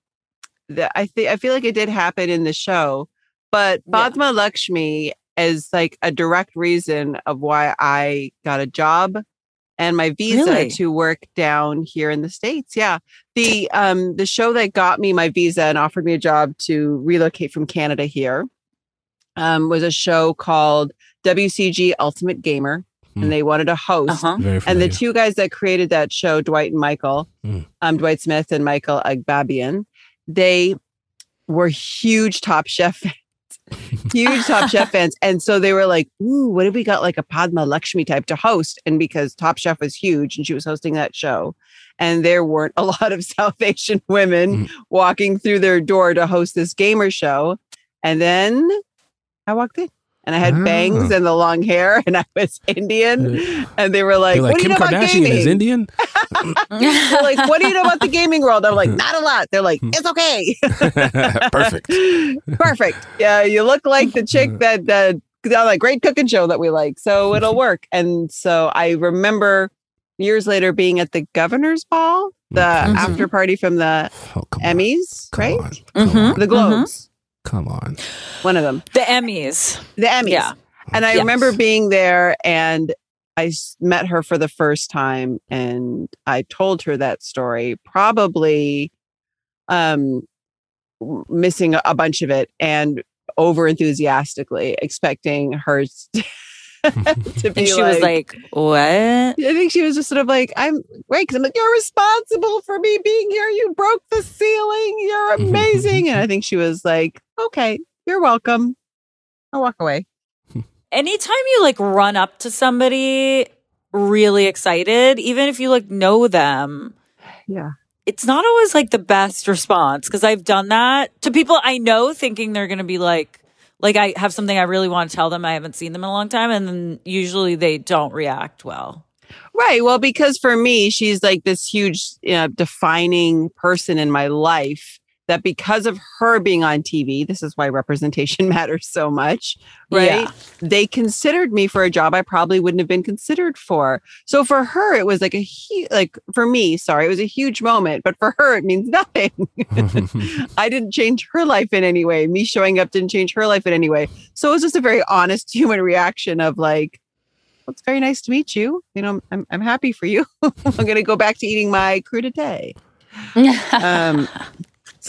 that I think I feel like it did happen in the show, but Padma Lakshmi is like a direct reason of why I got a job and my visa Really? to work down here in the states. Yeah. The um the show that got me my visa and offered me a job to relocate from Canada here um was a show called WCG Ultimate Gamer and they wanted a host. Uh-huh. And the two guys that created that show, Dwight and Michael, Mm. um, Dwight Smith and Michael Agbabian, they were huge Top Chef fans. huge Top Chef fans. And so they were like, ooh, what if we got like a Padma Lakshmi type to host? And because Top Chef was huge and she was hosting that show, and there weren't a lot of South Asian women mm. walking through their door to host this gamer show. And then I walked in. And I had bangs Ah. and the long hair, and I was Indian. And they were like, They're like, "What do you Kim know about Kardashian gaming?" is Indian. They're like, what do you know about the gaming world? I'm like, not a lot. They're like, Hmm. it's okay. Perfect. Perfect. Yeah, you look like the chick that that on that great cooking show that we like. So it'll work. And so I remember years later being at the governor's ball, the Mm-hmm. after party from the Emmys, right? Mhm, The Globes. Come on. One of them. The Emmys. The Emmys. Yeah. And I Yes. remember being there and I met her for the first time and I told her that story, probably um missing a- a bunch of it and over enthusiastically expecting her s- to be And she was like, "What?" I think she was just sort of like, I'm right. Cause I'm like, you're responsible for me being here. You broke the ceiling. You're mm-hmm, mm-hmm, amazing. and I mm-hmm. think she was like, okay, you're welcome. I'll walk away. anytime you like run up to somebody really excited, even if you like know them, Yeah. it's not always like the best response because I've done that to people I know thinking they're going to be like, like I have something I really want to tell them. I haven't seen them in a long time, and then usually they don't react well. Right. Well, because for me, she's like this huge you know, defining person in my life that because of her being on TV, this is why representation matters so much, right? Yeah. They considered me for a job I probably wouldn't have been considered for. So for her, it was like a huge, like for me, sorry, it was a huge moment, but for her, it means nothing. I didn't change her life in any way. Me showing up didn't change her life in any way. So it was just a very honest human reaction of like, well, it's very nice to meet you. You know, I'm, I'm happy for you. I'm going to go back to eating my crudité. um,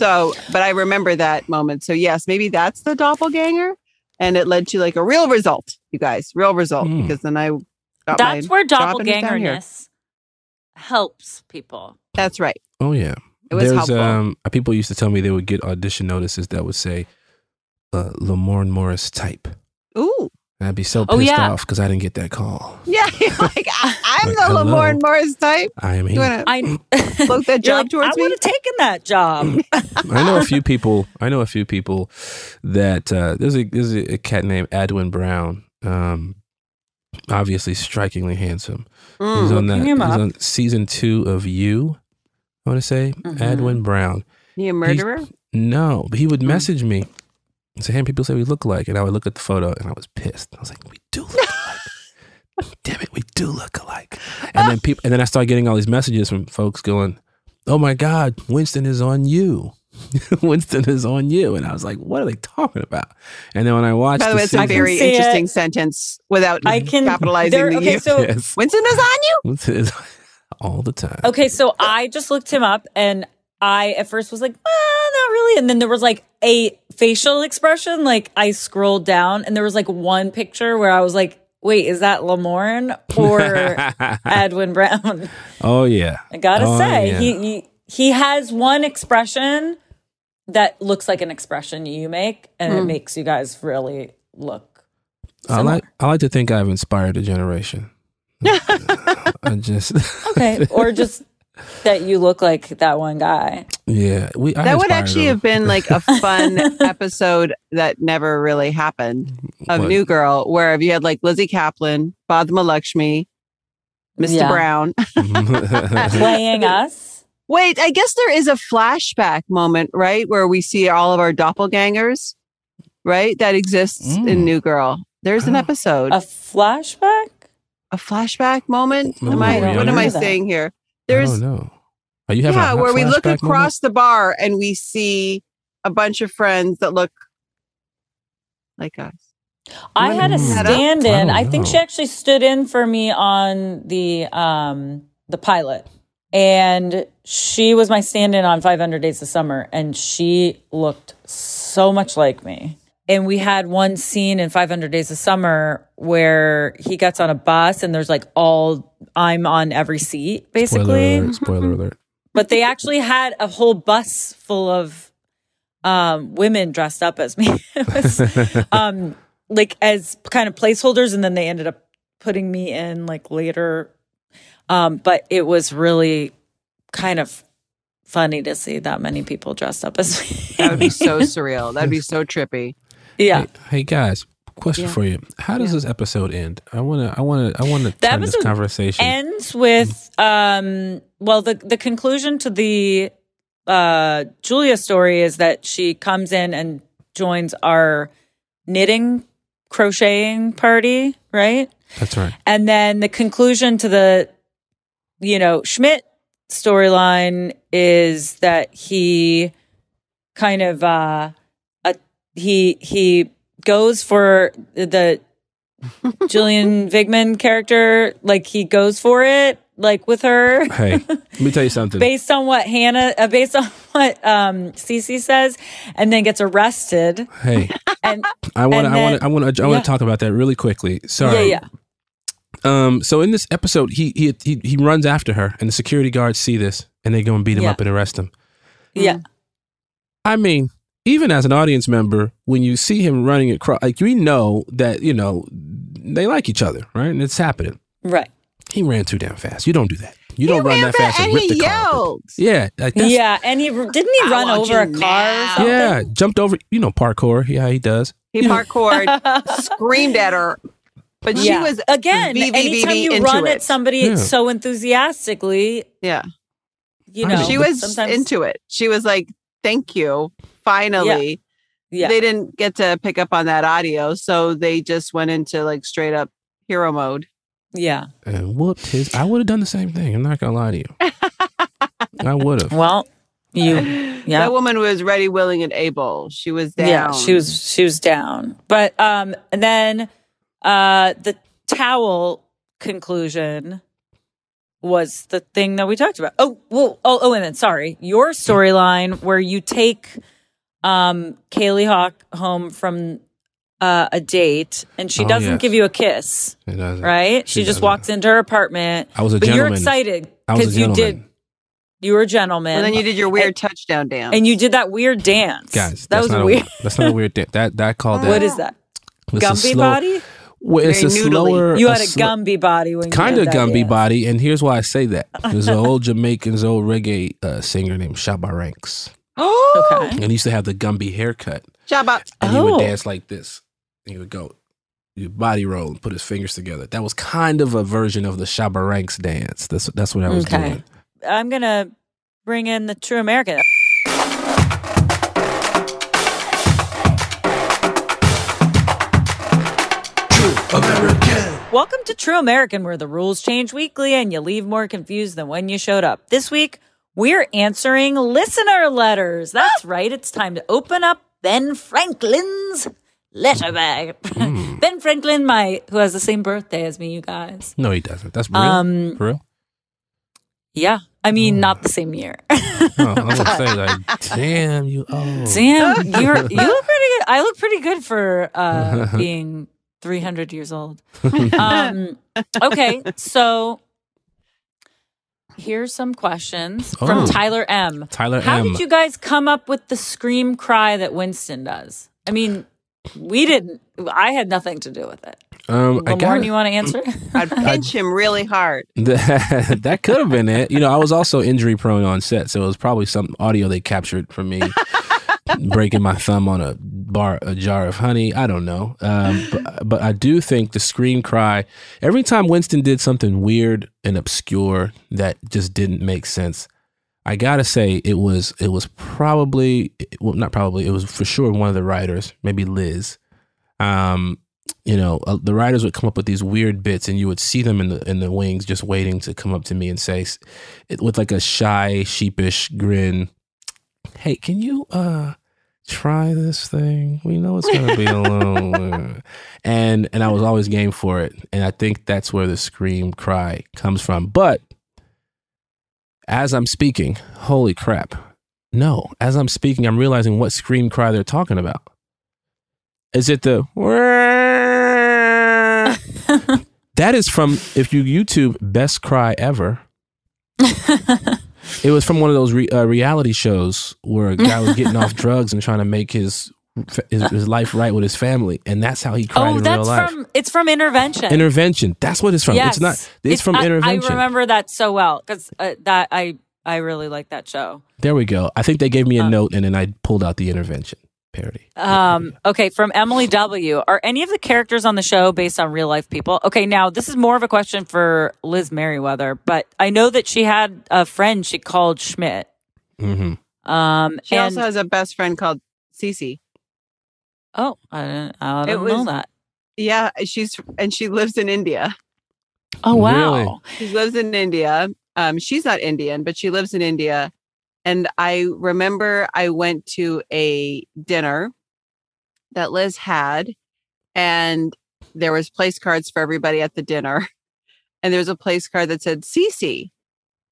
so, but I remember that moment. So, yes, maybe that's the doppelganger. And it led to like a real result, you guys, real result. Hmm. Because then I got That's my where job and it's down here. doppelgangerness helps people. That's right. Oh yeah. It was There's helpful. um people used to tell me they would get audition notices that would say uh Lamorne Morris type. Ooh. And I'd be so Oh, pissed yeah. off because I didn't get that call. Yeah. like, I, I'm Like, the hello. Lamorne Morris type. I am You want to I float that job like, towards I me? would have taken that job. I know a few people. I know a few people that uh, there's a there's a cat named Adwin Brown. Um, obviously strikingly handsome. Mm. he's on that. He's on season two of You. I want to say Mhm. Adwin Brown. You a murderer? No, but he would message me and say, "Hey, people say we look alike," and I would look at the photo and I was pissed. I was like, "We do look alike. Damn it, we do look alike." And then people, and then I started getting all these messages from folks going, "Oh my God, Winston is on you." Winston is on you, and I was like, "What are they talking about?" And then when I watched, By the way, it's a very interesting it. sentence without I can- capitalizing the okay, you. so- Yes. Winston is on you? Winston is all the time. Okay, so I just looked him up and I at first was like, ah, not really. And then there was like a facial expression. Like I scrolled down and there was like one picture where I was like, wait, is that Lamorne or Adwin Brown? oh yeah, I gotta Oh, say, yeah. he, he he has one expression that looks like an expression you make, and it makes you guys really look. I like I like to think I've inspired a generation. I just Okay, or just that you look like that one guy. yeah. We I that would actually them. have been like a fun episode that never really happened of What? New Girl, where if you had like Lizzy Caplan, Padma Lakshmi, Mr. Yeah. Brown. Playing us. Wait, I guess there is a flashback moment, right? Where we see all of our doppelgangers, right? That exists in Mm. New Girl. There's an Oh. episode, A flashback a, flashback? flashback moment. Am I, what am I saying here? I There's don't know. Are you having yeah, a where we look across moment? the bar and we see a bunch of friends that look like us. I had a Mm. stand I in. don't I, think she actually stood in for me on the um the pilot. And she was my stand in on 500 Days of Summer and she looked so much like me. And we had one scene in 500 Days of Summer where he gets on a bus and there's like all I'm on every seat basically. Spoiler alert! Spoiler alert! but they actually had a whole bus full of um, women dressed up as me. was um, like as kind of placeholders, and then they ended up putting me in like later. Um, but it was really kind of funny to see that many people dressed up as me. That would be so surreal. That'd be so trippy. Yeah. Hey, hey, guys, question Yeah. for you: How does this episode end? I wanna, I wanna, I wanna The turn this conversation. ends with um well the the conclusion to the uh Julia story is that she comes in and joins our knitting crocheting party, right? That's right. And then the conclusion to the you know Schmidt storyline is that he kind of uh he he goes for the Julian Vigman character, like he goes for it, like with her. Hey, let me tell you something. based on what Hannah, uh, based on what um Cece says, and then gets arrested. hey, And I want, to, I want, to, I want to, I want yeah. to talk about that really quickly. Sorry. yeah, yeah, Um. So in this episode, he he he he runs after her, and the security guards see this, and they go and beat him Yeah. up and arrest him. yeah. I mean, even as an audience member, when you see him running across, like we know that you know they like each other, right? And it's happening. Right. He ran too damn fast. You don't do that. You don't run that fast and, and rip he the car. Yeah, like that's, yeah, and he didn't he I run over a car or something? yeah, jumped over. You know, parkour. Yeah, he does. He parkoured, screamed at her, but she was again. Anytime you run it. at somebody Yeah. so enthusiastically, Yeah. you know, she was sometimes- into it. She was like, "Thank you, finally." Yeah. They didn't get to pick up on that audio, so they just went into like straight up hero mode. Yeah. and whooped his. I would have done the same thing. I'm not gonna lie to you. I would have. Well, you. Yeah. That woman was ready, willing, and able. She was down. Yeah, she was she was down. But um and then uh the towel conclusion was the thing that we talked about. Oh, well, oh, oh, and then sorry, your storyline where you take um Kali Hawk home from uh, a date and she Oh, doesn't yes. give you a kiss, It doesn't. right? She, She just doesn't. walks into her apartment. I was a but you're excited I was a because you did. You were a gentleman. And then you did your weird touchdown dance. and you did that weird dance. Guys, that was weird. A, that's not a weird thing. That that called that. What is that? it's Gumby slow- body? Well, it's a noodly. slower. You had a slow- Gumby body when you kind did of that Gumby dance. body, and here's why I say that. There's an old Jamaican, old reggae uh, singer named Shabba Ranks, oh, Okay. and he used to have the Gumby haircut, Jabba. and he would Oh. dance like this. And he would go, you body roll, and put his fingers together. That was kind of a version of the Shabba Ranks dance. That's that's what I was Okay. doing. I'm gonna bring in the True American. Welcome to True American, where the rules change weekly and you leave more confused than when you showed up. This week, we're answering listener letters. That's right. It's time to open up Ben Franklin's letter bag. ben Franklin, my who has the same birthday as me, you guys. No, he doesn't. That's real. Um, For real. Yeah, I mean, not the same year. Oh, I was say like, damn you. Oh, Sam, you're you look pretty good. I look pretty good for uh, being 300 years old. Um, okay, so here's some questions from Oh. Tyler M. Tyler How M. did you guys come up with the scream cry that Winston does? I mean, we didn't. I had nothing to do with it. Um, I Lamorne, got you want to answer? I'd pinch him really hard. That, that could have been it. You know, I was also injury prone on set, so it was probably some audio they captured from me breaking my thumb on a bar, a jar of honey. I don't know, um, but, but I do think the scream cry. Every time Winston did something weird and obscure that just didn't make sense, I gotta say it was it was probably well not probably it was for sure one of the writers, maybe Liz. Um, you know, uh, the writers would come up with these weird bits, and you would see them in the in the wings, just waiting to come up to me and say, it, with like a shy, sheepish grin, "Hey, can you uh try this thing? We know it's gonna be a little," uh," and and I was always game for it, and I think that's where the scream cry comes from. But as I'm speaking, holy crap! No, as I'm speaking, I'm realizing what scream cry they're talking about. Is it the that is from if you YouTube best cry ever. it was from one of those re, uh, reality shows where a guy was getting off drugs and trying to make his, his his life right with his family, and that's how he cried oh, in that's real life. from it's from Intervention. Intervention. That's what it's from. Yes. It's not. It's, from I- Intervention. I remember that so well because uh, that I I really like that show. There we go. I think they gave me a note, and then I pulled out the Intervention parody. Um, okay, from Emily W. Are any of the characters on the show based on real life people? Okay, now this is more of a question for Liz Meriwether, but I know that she had a friend she called Schmidt. hmm Um, She and, also has a best friend called Cece. oh, I didn't, I It didn't know was- that. Yeah, she's and she lives in India. Oh wow, Really? She lives in India. Um, she's not Indian, but she lives in India. And I remember I went to a dinner that Liz had, and there was place cards for everybody at the dinner. And there was a place card that said Cece.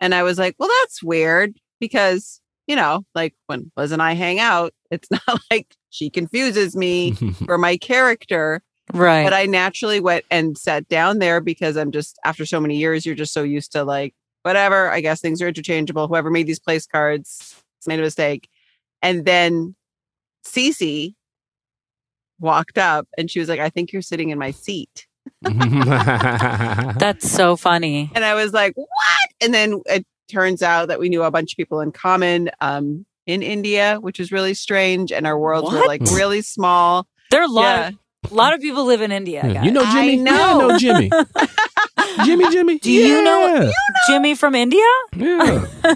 And I was like, well, that's weird because, you know, like when Liz and I hang out, it's not like she confuses me for my character. right? But I naturally went and sat down there because I'm just after so many years, you're just so used to like whatever. I guess things are interchangeable. Whoever made these place cards made a mistake. And then Cece walked up and she was like, I think you're sitting in my seat. That's so funny. And I was like, what? And then it turns out that we knew a bunch of people in common um, in India, which was really strange. And our worlds were like really small. There are a lot, Yeah. of, a lot of people live in India. Yeah. You know Jimmy? I Yeah. I know Jimmy. Jimmy, Jimmy. Do you know, Yeah. Jimmy from India? Yeah.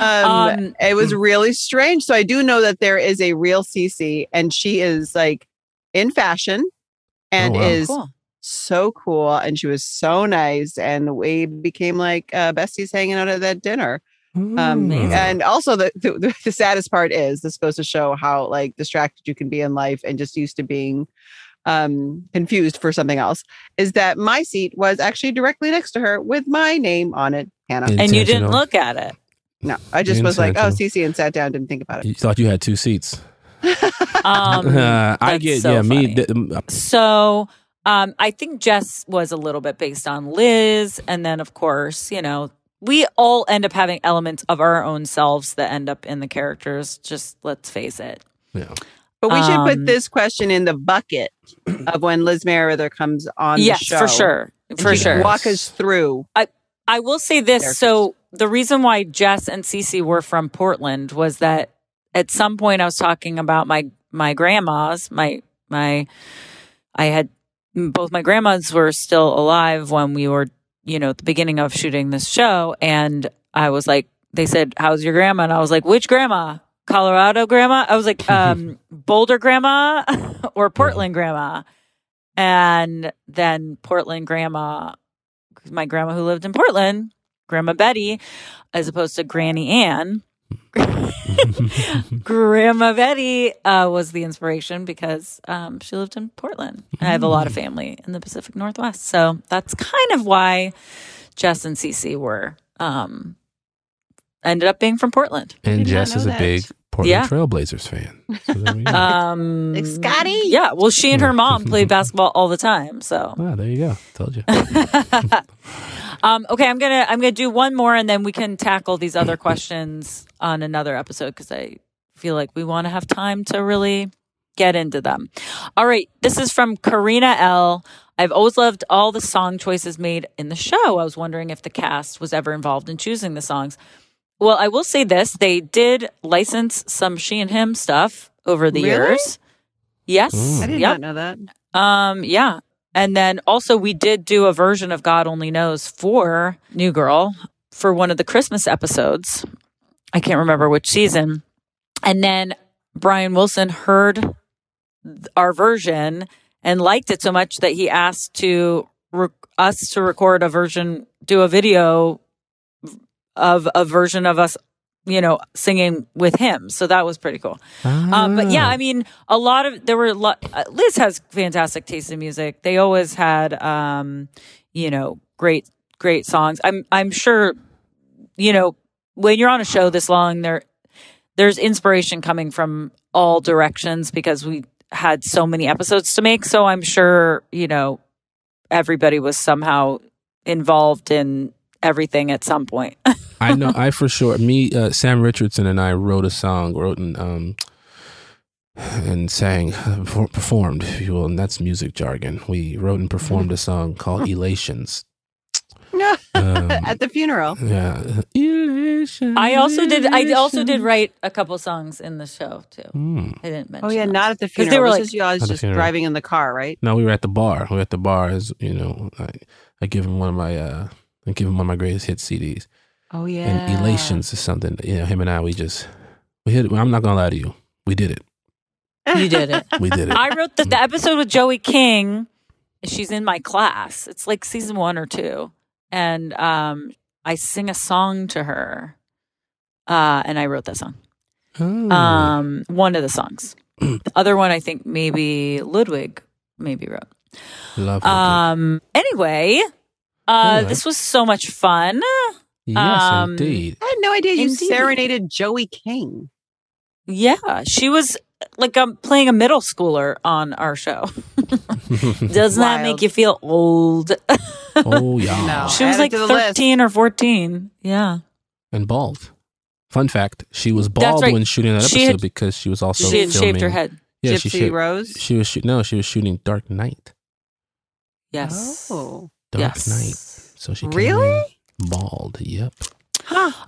Um, Um, it was really strange. So I do know that there is a real Cece, and she is like in fashion and Oh, wow. is Cool. so cool. And she was so nice, and we became like uh, besties hanging out at that dinner. Um, Mm. and also the, the the saddest part is this goes to show how like distracted you can be in life and just used to being um confused for something else is that my seat was actually directly next to her with my name on it hannah And you didn't look at it. no i just was like oh Intentional. Cece and sat down didn't think about it You thought you had two seats. Um, Uh, I get, so yeah, me. th- um, So um, I think Jess was a little bit based on Liz. And then, of course, you know, we all end up having elements of our own selves that end up in the characters. Just let's face it. yeah. But we should Um, put this question in the bucket of when liz Meriwether comes on yes, for sure. And For sure. walk us through I will say this. So the reason why Jess and Cece were from Portland was that at some point I was talking about my my grandmas. My my I had both my grandmas were still alive when we were, you know, at the beginning of shooting this show, and I was like, they said, "How's your grandma?" And I was like, "Which grandma?" Colorado grandma. I was like, um, Boulder grandma or Portland grandma. And then Portland grandma, my grandma who lived in Portland, Grandma Betty, as opposed to Granny Ann. Grandma Betty uh, was the inspiration because um, she lived in Portland. And I have a lot of family in the Pacific Northwest. So that's kind of why Jess and Cece were um, ended up being from Portland. And Jess is a that. big Portland Yeah. Trailblazers fan. So there we go. Um, Like Scotty? Yeah. Well, she and her mom played basketball all the time. So ah, there you go. Told you. um, okay, I'm gonna I'm gonna do one more, and then we can tackle these other questions on another episode because I feel like we want to have time to really get into them. All right, this is from Karina L. I've always loved all the song choices made in the show. I was wondering if the cast was ever involved in choosing the songs. Well, I will say this: they did license some she and him stuff over the Really? years. Yes, i did Yep. not know that um, yeah. And then also we did do a version of God Only Knows for New Girl for one of the Christmas episodes. I can't remember which season. And then Brian Wilson heard our version and liked it so much that he asked to re- us to record a version, do a video of a version of us, you know, singing with him. So that was pretty cool. Um, but yeah, I mean, a lot of there were a lot. Uh, Liz has fantastic taste in music. They always had, um, you know, great great songs. I'm I'm sure, you know, when you're on a show this long, there there's inspiration coming from all directions because we had so many episodes to make. So I'm sure, you know, everybody was somehow involved in everything at some point. I know. I for sure. Me, uh, Sam Richardson, and I wrote a song. Wrote and um, and sang, performed, if you will, and that's music jargon. We wrote and performed a song called "Elations." Um, at the funeral yeah, Elations. I also did. I also did write a couple songs in the show too. Hmm. I didn't mention. oh yeah those. not at the 'Cause they funeral were this like- is you guys At just funeral. driving in the car right No, we were at the bar. We were at the bar. As you know, I, I give him one of my, uh, I give him one of my greatest hit CDs. oh yeah And Elations is something. You know, him and I, we just we hit. I'm not gonna lie to you. We did it. You did it. We did it. I wrote the, the episode with Joey King. She's in my class. It's like season one or two, and um, I sing a song to her, uh, and I wrote that song. Oh. Um, one of the songs. the other one, I think maybe Ludwig maybe wrote. Love it. Um. Anyway, uh, Anyway. this was so much fun. yes, um, indeed. i had no idea you Indeed. serenaded joey king Yeah, she was like um, playing a middle schooler on our show. Doesn't that make you feel old? oh yeah. No. she was Add like to the list. 13 or 14. Yeah. And bald. Fun fact: she was bald right. when shooting that She episode had- because she was also she had filming. shaved her head. Yeah, she gypsy shaved- rose She was shoot. No, she was shooting Dark Knight. Yes. oh Dark Yes. Knight. So she came Really? bald. Yep.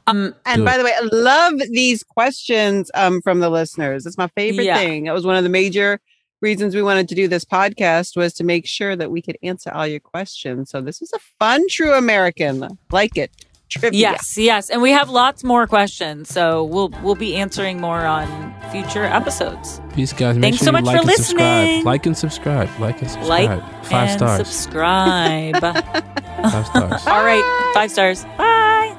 Um, And by the way, I love these questions um, from the listeners. It's my favorite Yeah. thing. It was one of the major reasons we wanted to do this podcast was to make sure that we could answer all your questions. So this is a fun True American. Like it. Trivia. Yes, yes, and we have lots more questions, so we'll we'll be answering more on future episodes. Peace, guys. Make Thanks sure so you much like for and listening. subscribe. Like and subscribe. Like and subscribe. Like Five and stars. subscribe. Five stars. All right, five stars. Bye.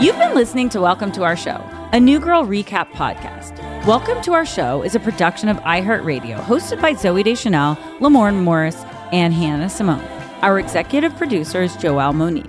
You've been listening to Welcome to Our Show, a New Girl recap podcast. Welcome to Our Show is a production of iHeartRadio, hosted by Zoe Deschanel, Lamorne Morris, and Hannah Simone. Our executive producer is Joelle Monique.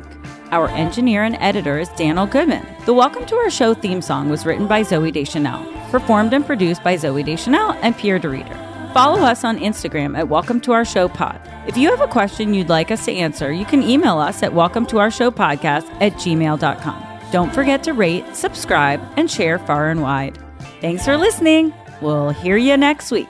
Our engineer and editor is Daniel Goodman. The Welcome to Our Show theme song was written by Zooey Deschanel, performed and produced by Zooey Deschanel and Pierre de Reeder. Follow us on Instagram at Welcome to Our Show Pod. If you have a question you'd like us to answer, you can email us at welcome to our show podcast at gmail.com. Don't forget to rate, subscribe, and share far and wide. Thanks for listening. We'll hear you next week.